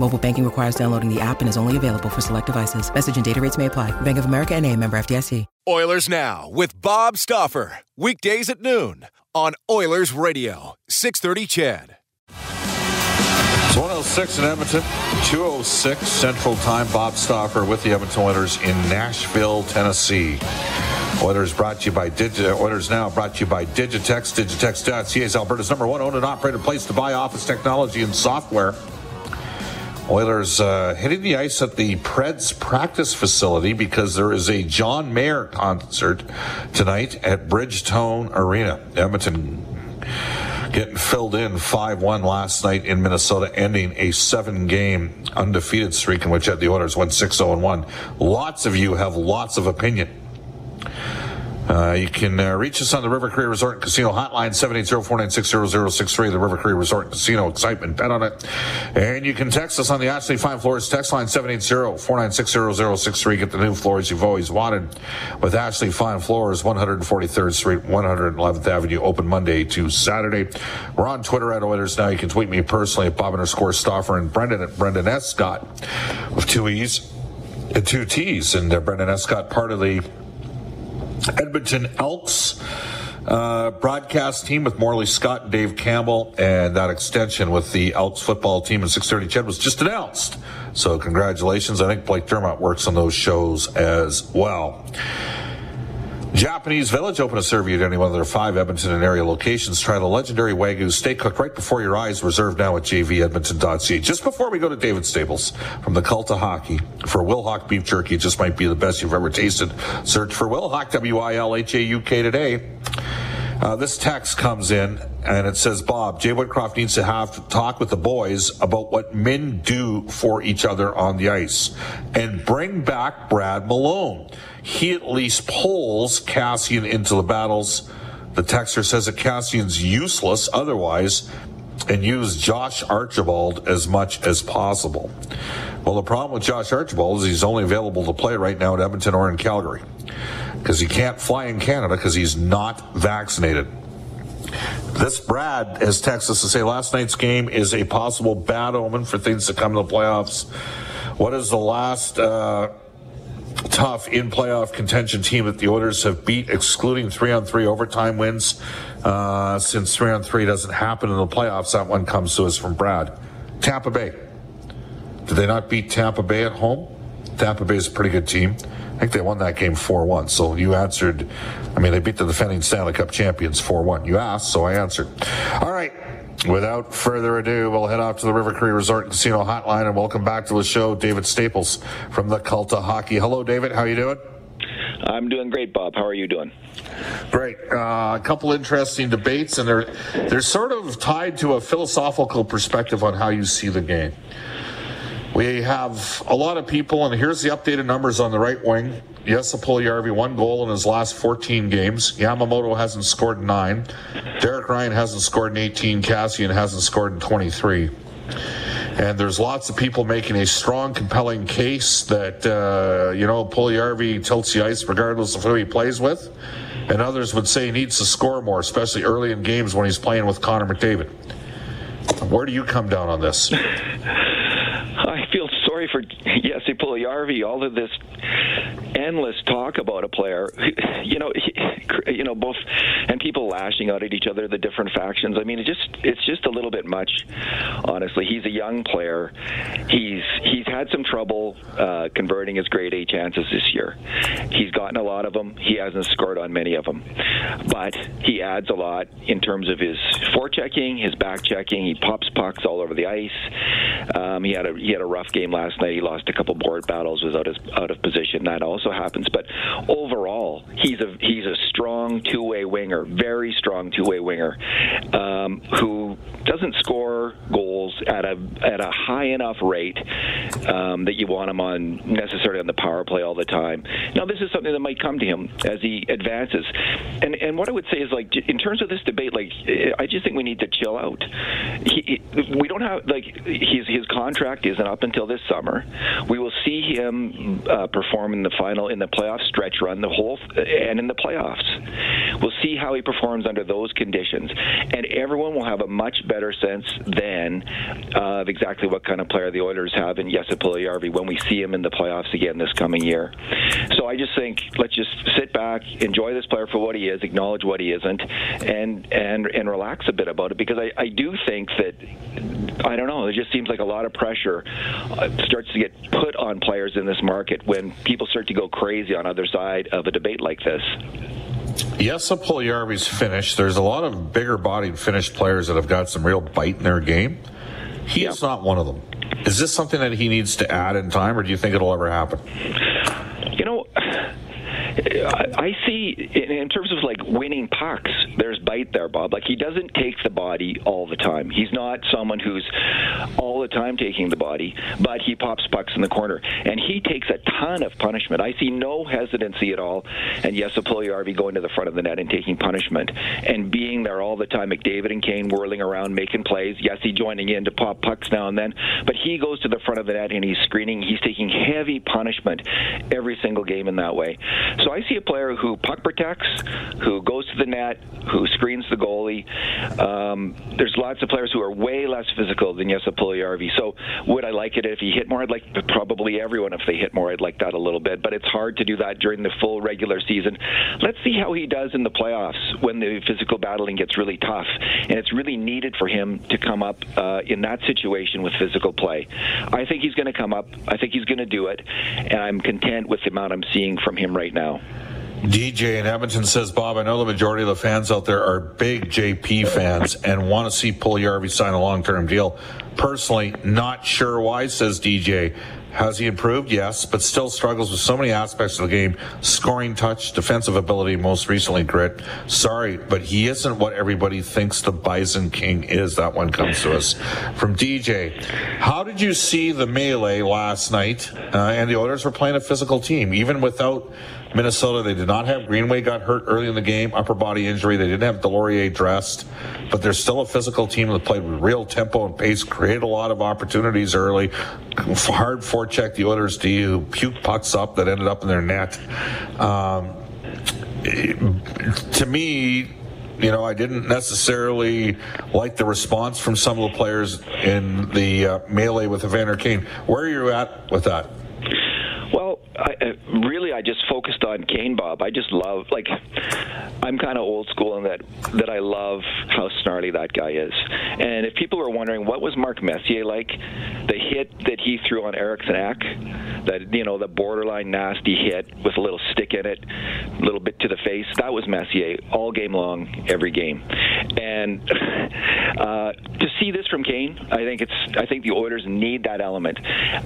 Mobile banking requires downloading the app and is only available for select devices. Message and data rates may apply. Bank of America and a member FDIC. Oilers Now with Bob Stauffer. Weekdays at noon on Oilers Radio. 630 CHED. It's 106 in Edmonton, 206 Central Time. Bob Stauffer with the Edmonton Oilers in Nashville, Tennessee. Oilers brought to you by Digi- Oilers Now brought to you by Digitex. Digitex.ca is Alberta's number one owned and operated place to buy office technology and software. Oilers uh, hitting the ice at the Preds practice facility because there is a John Mayer concert tonight at Bridgestone Arena. Edmonton getting filled in 5-1 last night in Minnesota, ending a seven-game undefeated streak in which the Oilers went 6-0-1. Lots of you have lots of opinion. Uh, you can uh, reach us on the River Cree Resort and Casino hotline, 780-496-0063, the River Cree Resort and Casino. Excitement, bet on it. And you can text us on the Ashley Fine Floors text line, 780-496-0063. Get the new floors you've always wanted with Ashley Fine Floors, 143rd Street, 111th Avenue, open Monday to Saturday. We're on Twitter at Oilers Now. You can tweet me personally at Bob underscore Stauffer and Brendan at Brendan Escott with two E's and two T's. And uh, Brendan Escott, part of the Edmonton Elks uh, broadcast team with Morley Scott and Dave Campbell, and that extension with the Elks football team in 630 CHED was just announced. So congratulations. I think Blake Dermott works on those shows as well. Japanese Village open a survey at any one of their five Edmonton and area locations. Try the legendary Wagyu steak cooked right before your eyes. Reserved now at jvedmonton.ca. Just before we go to David Staples from the Cult of Hockey for Wilhauk beef jerky, it just might be the best you've ever tasted. Search for Wilhauk W-I-L-H-A-U-K today. Uh, this text comes in and it says, Bob, Jay Woodcroft needs to have to talk with the boys about what men do for each other on the ice and bring back Brad Malone. He at least pulls Kassian into the battles. The texter says that Kassian's useless otherwise and use Josh Archibald as much as possible. Well, the problem with Josh Archibald is he's only available to play right now at Edmonton or in Calgary because he can't fly in Canada because he's not vaccinated. This Brad has texted us to say last night's game is a possible bad omen for things to come in the playoffs. What is the last uh, tough in playoff contention team that the Oilers have beat, excluding three on three overtime wins? Uh, since three on three doesn't happen in the playoffs, that one comes to us from Brad. Tampa Bay. Did they not beat Tampa Bay at home? Tampa Bay is a pretty good team. I think they won that game 4 1. So you answered. I mean, they beat the defending Stanley Cup champions 4 1. You asked, so I answered. All right. Without further ado, we'll head off to the River Cree Resort and Casino Hotline and welcome back to the show David Staples from the Cult of Hockey. Hello, David. How you doing? I'm doing great, Bob. How are you doing? Great. Uh, a couple interesting debates, and they're they're sort of tied to a philosophical perspective on how you see the game. We have a lot of people, and here's the updated numbers on the right wing. Yes, Puljujarvi, one goal in his last 14 games. Yamamoto hasn't scored nine. Derek Ryan hasn't scored in 18. Kassian hasn't scored in 23. And there's lots of people making a strong, compelling case that, uh, you know, Puljujarvi tilts the ice regardless of who he plays with. And others would say he needs to score more, especially early in games when he's playing with Connor McDavid. Where do you come down on this? Sorry for Jesse Puljujarvi. All of this endless talk about a player. You know, you know both, and people lashing out at each other, the different factions. I mean, it just it's just a little bit much. Honestly, he's a young player. He's he's had some trouble uh, converting his grade A chances this year. He's gotten a lot of them. He hasn't scored on many of them, but he adds a lot in terms of his forechecking, his back checking. He pops pucks all over the ice. Um, he had a he had a rough game last night. He lost a couple board battles, was out of out of position. That also happens. But overall, he's a he's a strong two way winger, very strong two way winger, um, who doesn't score goals at a at a high enough rate um, that you want him on necessarily on the power play all the time. Now, this is something that might come to him as he advances. And and what I would say is like in terms of this debate, like I just think we need to chill out. He, we don't have like his his contract isn't up until this summer. We will see him uh, perform in the final in the playoff stretch run, the whole and in the playoffs. We'll see how he performs under those conditions, and everyone will have a much better sense then of exactly what kind of player the Oilers have in Jesse Puljujarvi when we see him in the playoffs again this coming year. So I just think let's just sit back, enjoy this player for what he is, acknowledge what he isn't, and and and relax a bit about it because I, I do think that I don't know. It just seems like a lot of pressure uh, starts to get put on players in this market when people start to go crazy on either side of a debate like this. Yes, Puljujarvi's finished. There's a lot of bigger bodied Finnish players that have got some real bite in their game. He yeah. is not one of them. Is this something that he needs to add in time, or do you think it'll ever happen? I see in terms of like winning pucks, there's bite there, Bob. Like he doesn't take the body all the time. He's not someone who's all the time taking the body, but he pops pucks in the corner, and he takes a ton of punishment. I see no hesitancy at all, and yes, Puljujarvi going to the front of the net and taking punishment and being there all the time. McDavid and Kane whirling around making plays. Yes, he joining in to pop pucks now and then, but he goes to the front of the net and he's screening. He's taking heavy punishment every single game in that way. So I see a player who puck protects, who goes to the net, who screens the goalie. Um, there's lots of players who are way less physical than Jesse Puljujarvi. So would I like it if he hit more? I'd like probably everyone if they hit more. I'd like that a little bit, but it's hard to do that during the full regular season. Let's see how he does in the playoffs when the physical battling gets really tough, and it's really needed for him to come up uh, in that situation with physical play. I think he's going to come up. I think he's going to do it, and I'm content with the amount I'm seeing from him right now. DJ in Edmonton says, Bob, I know the majority of the fans out there are big JP fans and want to see Puljujarvi sign a long term deal. Personally, not sure why, says DJ. Has he improved? Yes, but still struggles with so many aspects of the game scoring touch, defensive ability, most recently grit. Sorry, but he isn't what everybody thinks the Bison King is. That one comes to us from DJ. How did you see the melee last night? Uh, and the Oilers were playing a physical team, even without Minnesota, they did not have Greenway got hurt early in the game, upper body injury. They didn't have Deslauriers dressed, but they're still a physical team that played with real tempo and pace, created a lot of opportunities early. Hard forecheck the Oilers D who puke pucks up that ended up in their net. Um, to me, you know, I didn't necessarily like the response from some of the players in the uh, melee with Evander Kane. Where are you at with that? I, really, I just focused on Kane Bob. I just love, like, I'm kind of old school in that that I love how snarly that guy is. And if people are wondering what was Mark Messier like, the hit that he threw on Eriksson Ek, that you know the borderline nasty hit with a little stick in it, a little bit to the face, that was Messier all game long, every game. And uh, to see this from Kane, I think it's I think the Oilers need that element.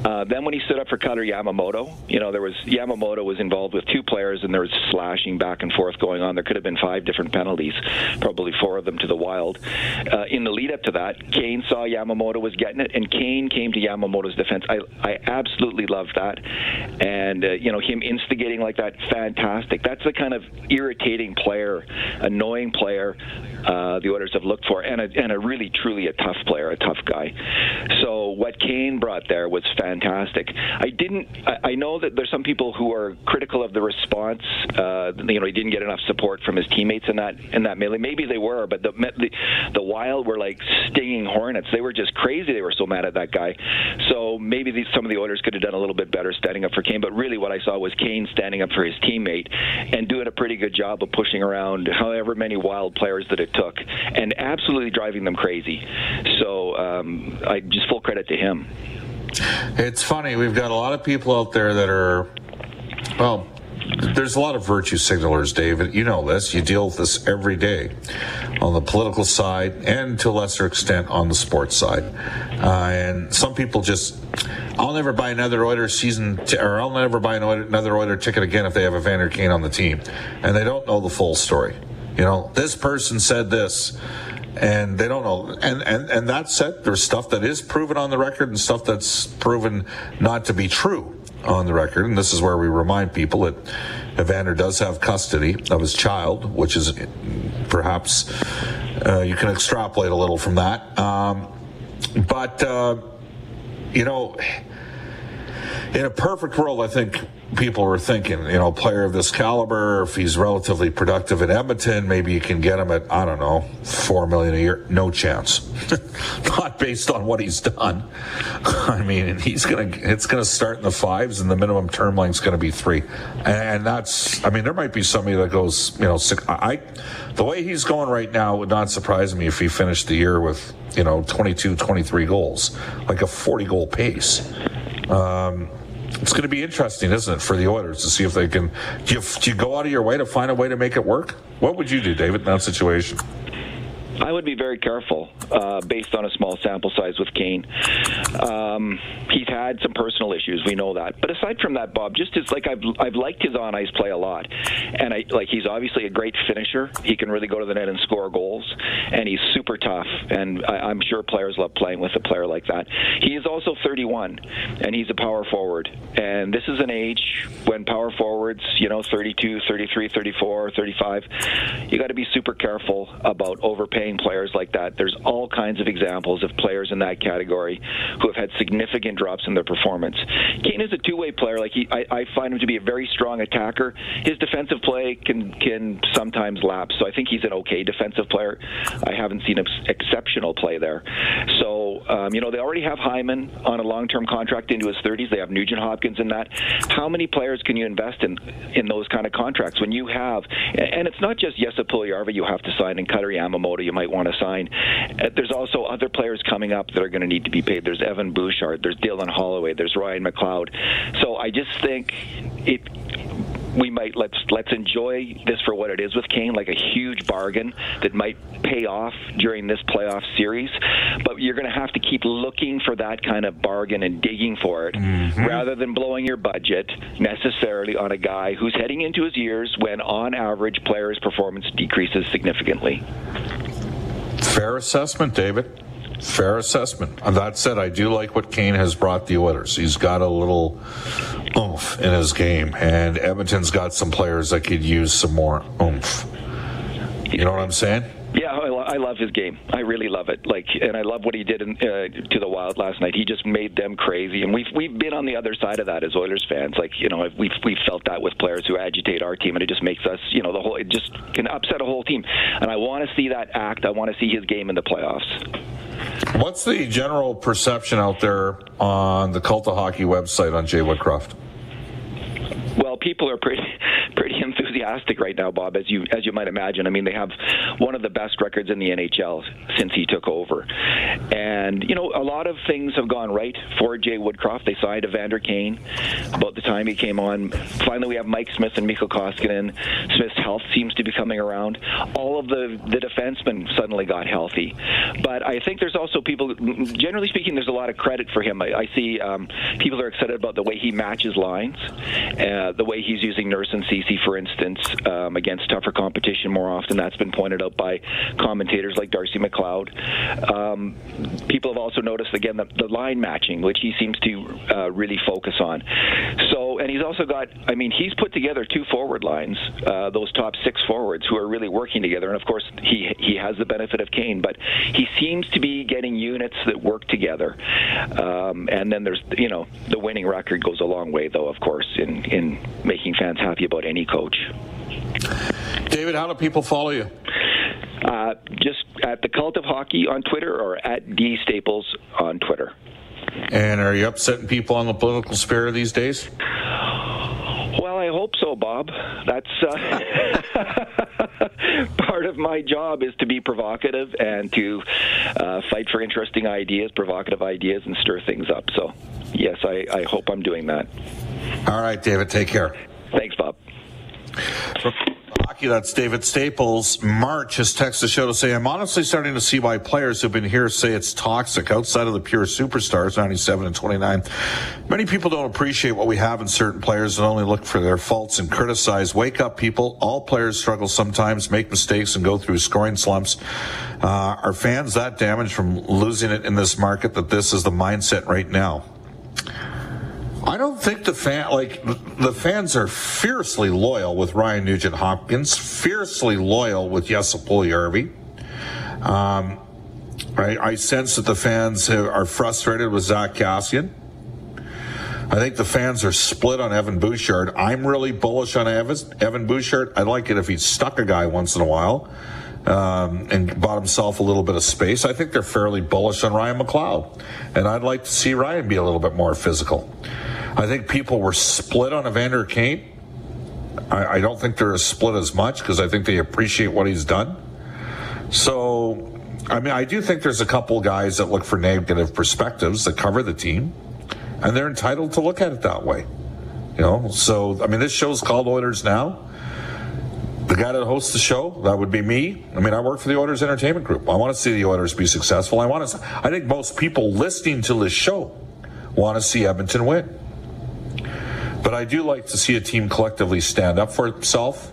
Uh, then when he stood up for Kailer Yamamoto, you know there was Yamamoto was involved with two players and there was slashing back and forth going on. There could have been five different penalties, probably four of them to the Wild. Uh, in the lead up to that, Kane saw Yamamoto was getting it, and Kane came to Yamamoto's defense. I I absolutely love that, and uh, you know him instigating like that, fantastic. That's the kind of irritating player, annoying player uh, the Oilers have looked for, and a, and a really truly a tough player, a tough guy. So what Kane brought there was fantastic. I didn't. I, I know that there's some people who are critical of the response. Uh, you know, he didn't get enough support from his teammates in that in that melee. Maybe they were, but the the, the Wild were like stinging hornets. They were just crazy. They were so mad at that guy. So maybe these, some of the Oilers could have done a little bit better standing up for Kane. But really, what I saw was Kane standing up for his teammate and doing a pretty good job of pushing around however many Wild players that it took, and absolutely driving them crazy. So um, I just full credit to him. It's funny. We've got a lot of people out there that are, well, there's a lot of virtue signalers, David. You know this. You deal with this every day on the political side and to a lesser extent on the sports side. Uh, and some people just, I'll never buy another Oilers season, t- or I'll never buy another Oilers ticket again if they have Evander Kane on the team. And they don't know the full story. You know, this person said this and they don't know. And, and, and that said, there's stuff that is proven on the record and stuff that's proven not to be true on the record. And this is where we remind people that Evander does have custody of his child, which is perhaps uh, you can extrapolate a little from that. Um, but, uh, you know, in a perfect world, I think people were thinking, you know, player of this caliber, if he's relatively productive in Edmonton, maybe you can get him at, I don't know, four million a year. No chance. Not based on what he's done. I mean, he's going to, it's going to start in the fives and the minimum term length is going to be three. And that's, I mean, there might be somebody that goes, you know, six, I, the way he's going right now would not surprise me if he finished the year with, you know, 22, 23 goals, like a 40 goal pace. Um, it's going to be interesting, isn't it, for the Oilers to see if they can. Do you, do you go out of your way to find a way to make it work? What would you do, David, in that situation? I would be very careful uh, based on a small sample size with Kane. Um, he's had some personal issues, we know that. But aside from that, Bob, just as like I've I've liked his on ice play a lot, and I like he's obviously a great finisher. He can really go to the net and score goals, and he's super tough. And I, I'm sure players love playing with a player like that. He is also 31, and he's a power forward. And this is an age when power forwards, you know, 32, 33, 34, 35, you got to be super careful about overpaying paying players like that. There's all kinds of examples of players in that category who have had significant drops in their performance. Kane is a two-way player. Like he, I, I find him to be a very strong attacker. His defensive play can can sometimes lapse. So I think he's an okay defensive player. I haven't seen exceptional play there. So um, you know they already have Hyman on a long-term contract into his 30s. They have Nugent Hopkins in that. How many players can you invest in in those kind of contracts when you have? And it's not just Jesse you have to sign and Kailer Yamamoto. You might want to sign. Uh, there's also other players coming up that are going to need to be paid. There's Evan Bouchard, there's Dylan Holloway, there's Ryan McLeod. So I just think it we might let's let's enjoy this for what it is with Kane, like a huge bargain that might pay off during this playoff series. But you're going to have to keep looking for that kind of bargain and digging for it, mm-hmm. rather than blowing your budget necessarily on a guy who's heading into his years when, on average, players' performance decreases significantly. Fair assessment, David. Fair assessment. That said, I do like what Kane has brought the Oilers. He's got a little oomph in his game, and Edmonton's got some players that could use some more oomph. You know what I'm saying? Yeah, I, love his game. I really love it. Like, and I love what he did in, uh, to the Wild last night. He just made them crazy, and we've we've been on the other side of that as Oilers fans. Like, you know, we've we've felt that with players who agitate our team, and it just makes us, you know, the whole it just can upset a whole team. And I want to see that act. I want to see his game in the playoffs. What's the general perception out there on the Cult of Hockey website on Jay Woodcroft? Well, people are pretty pretty enthusiastic right now, Bob, as you as you might imagine. I mean, they have one of the best records in the NHL since he took over, and you know a lot of things have gone right for Jay Woodcroft. They signed Evander Kane about the time he came on. Finally, we have Mike Smith and Mikko Koskinen. Smith's health seems to be coming around. All of the the defensemen suddenly got healthy, but I think there's also people. Generally speaking, there's a lot of credit for him. I, I see um, people are excited about the way he matches lines, uh, the way he's using Nurse and Ceci, for instance, um, against tougher competition more often. That's been pointed out by commentators like Darcy McLeod. Um, people have also noticed again the, the line matching, which he seems to uh, really focus on. So, and he's also got, I mean, he's put together two forward lines, uh, those top six forwards who are really working together. And of course, he he has the benefit of Kane, but he seems to be getting units that work together. Um, and then there's, you know, the winning record goes a long way, though, of course, in in making fans happy about any coach. David, how do people follow you? Uh, just at the Cult of Hockey on Twitter or at D Staples on Twitter. And are you upsetting people on the political sphere these days? Hope so, Bob. That's uh, part of my job is to be provocative and to uh, fight for interesting ideas, provocative ideas, and stir things up. So, yes, I, I hope I'm doing that. All right, David, take care. Thanks, Bob. Hockey, that's David Staples. March has texted the show to say, I'm honestly starting to see why players who've been here say it's toxic outside of the pure superstars, 97 and 29. Many people don't appreciate what we have in certain players and only look for their faults and criticize. Wake up, people. All players struggle sometimes, make mistakes, and go through scoring slumps. Uh, are fans that damaged from losing it in this market that this is the mindset right now? I don't think the fan like the fans are fiercely loyal with Ryan Nugent Hopkins, fiercely loyal with Jesse Puljujarvi. Um, I, I, sense that the fans have, are frustrated with Zack Kassian. I think the fans are split on Evan Bouchard. I'm really bullish on Evan, Evan Bouchard. I'd like it if he stuck a guy once in a while um, and bought himself a little bit of space. I think they're fairly bullish on Ryan McLeod, and I'd like to see Ryan be a little bit more physical. I think people were split on Evander Kane. I, I don't think they're as split as much because I think they appreciate what he's done. So, I mean, I do think there's a couple guys that look for negative perspectives that cover the team, and they're entitled to look at it that way. You know, so I mean, this show's called Oilers Now. The guy that hosts the show, that would be me. I mean, I work for the Oilers Entertainment Group. I want to see the Oilers be successful. I want to. I think most people listening to this show want to see Edmonton win. But I do like to see a team collectively stand up for itself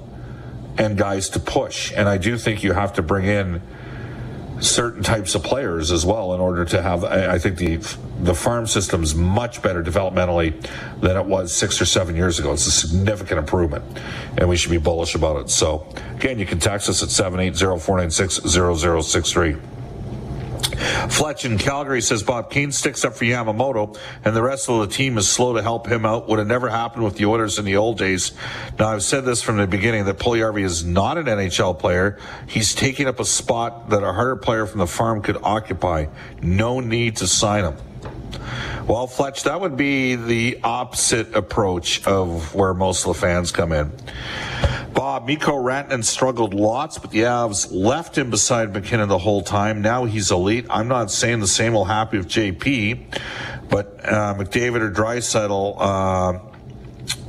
and guys to push. And I do think you have to bring in certain types of players as well in order to have I think the the farm system is much better developmentally than it was six or seven years ago. It's a significant improvement and we should be bullish about it. So again you can text us at 780-496-0063. Fletch in Calgary says Bob Kane sticks up for Yamamoto, and the rest of the team is slow to help him out. Would have never happened with the Oilers in the old days. Now, I've said this from the beginning that Puljujarvi is not an NHL player. He's taking up a spot that a harder player from the farm could occupy. No need to sign him. Well, Fletch, that would be the opposite approach of where most of the fans come in. Bob, Mikko Rantanen struggled lots, but the Avs left him beside MacKinnon the whole time. Now he's elite. I'm not saying the same will happen with JP, but uh, McDavid or Draisaitl, uh,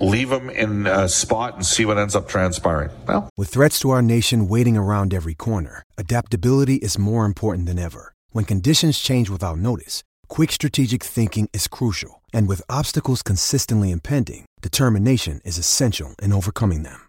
leave him in a spot and see what ends up transpiring. Well, with threats to our nation waiting around every corner, adaptability is more important than ever. When conditions change without notice, quick strategic thinking is crucial. And with obstacles consistently impending, determination is essential in overcoming them.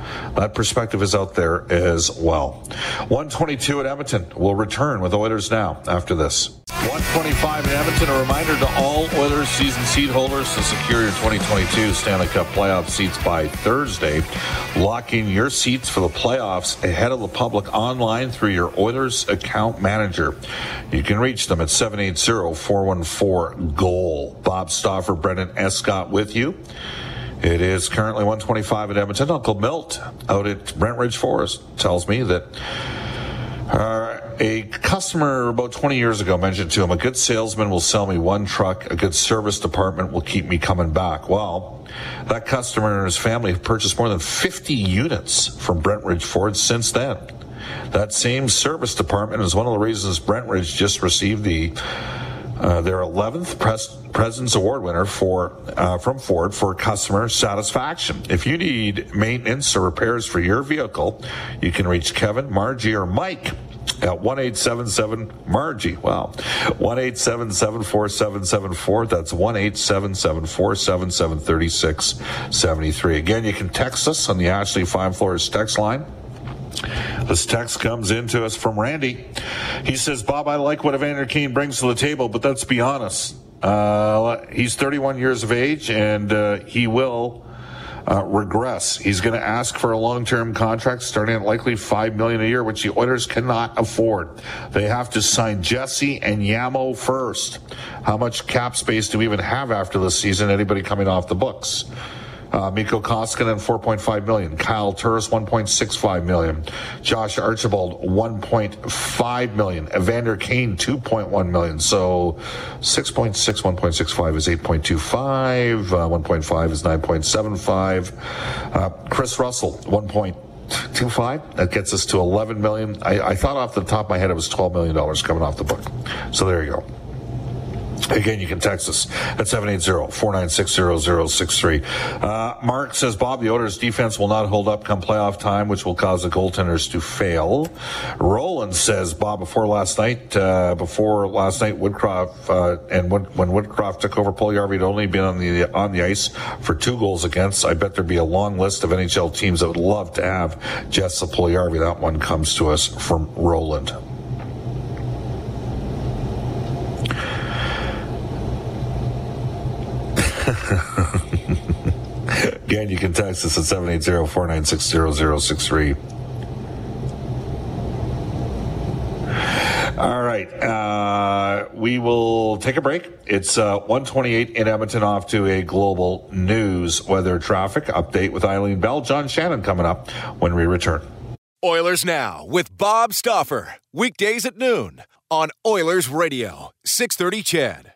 That perspective is out there as well. 122 at Edmonton will return with Oilers now after this. 125 in Edmonton. A reminder to all Oilers season seat holders to secure your 2022 Stanley Cup playoff seats by Thursday. Lock in your seats for the playoffs ahead of the public online through your Oilers account manager. You can reach them at 780 414 GOAL. Bob Stauffer, Brendan Escott with you. It is currently 125 at Edmonton. Uncle Milt out at Brent Ridge Forest tells me that uh, a customer about 20 years ago mentioned to him, a good salesman will sell me one truck, a good service department will keep me coming back. Well, that customer and his family have purchased more than 50 units from Brent Ridge Ford since then. That same service department is one of the reasons Brent Ridge just received the uh, their 11th Pres- President's Award winner for uh, from Ford for customer satisfaction. If you need maintenance or repairs for your vehicle, you can reach Kevin, Margie, or Mike at 1877 Margie. Wow. 1877 4774. That's 1877 477 3673. Again, you can text us on the Ashley Fine Floors text line. This text comes in to us from Randy. He says, Bob, I like what Evander Kane brings to the table, but let's be honest. Uh, he's 31 years of age and uh, he will uh, regress. He's going to ask for a long-term contract starting at likely five million a year, which the Oilers cannot afford. They have to sign Jesse and Yamo first. How much cap space do we even have after this season? Anybody coming off the books? Uh, Mikko Koskinen, 4.5 million. Kyle Turris, 1.65 million. Josh Archibald, 1.5 million. Evander Kane, 2.1 million. So 6.6, 1.65 is 8.25. Uh, 1.5 is 9.75. Uh, Kris Russell, 1.25. That gets us to 11 million. I, I thought off the top of my head it was 12 million dollars coming off the book. So there you go. Again, you can text us at 780-496-0063. Uh, Mark says, Bob, the Oilers defense will not hold up come playoff time, which will cause the goaltenders to fail. Roland says, Bob, before last night, uh, before last night, Woodcroft, uh, and when, when Woodcroft took over, Puljujarvi had only been on the, on the ice for two goals against. I bet there'd be a long list of NHL teams that would love to have Jesse Puljujarvi. That one comes to us from Roland. Again, you can text us at 780-496-0063. All right. Uh, we will take a break. It's uh, 128 in Edmonton off to a global news weather traffic update with Eileen Bell. John Shannon coming up when we return. Oilers Now with Bob Stauffer. Weekdays at noon on Oilers Radio, 630 CHED.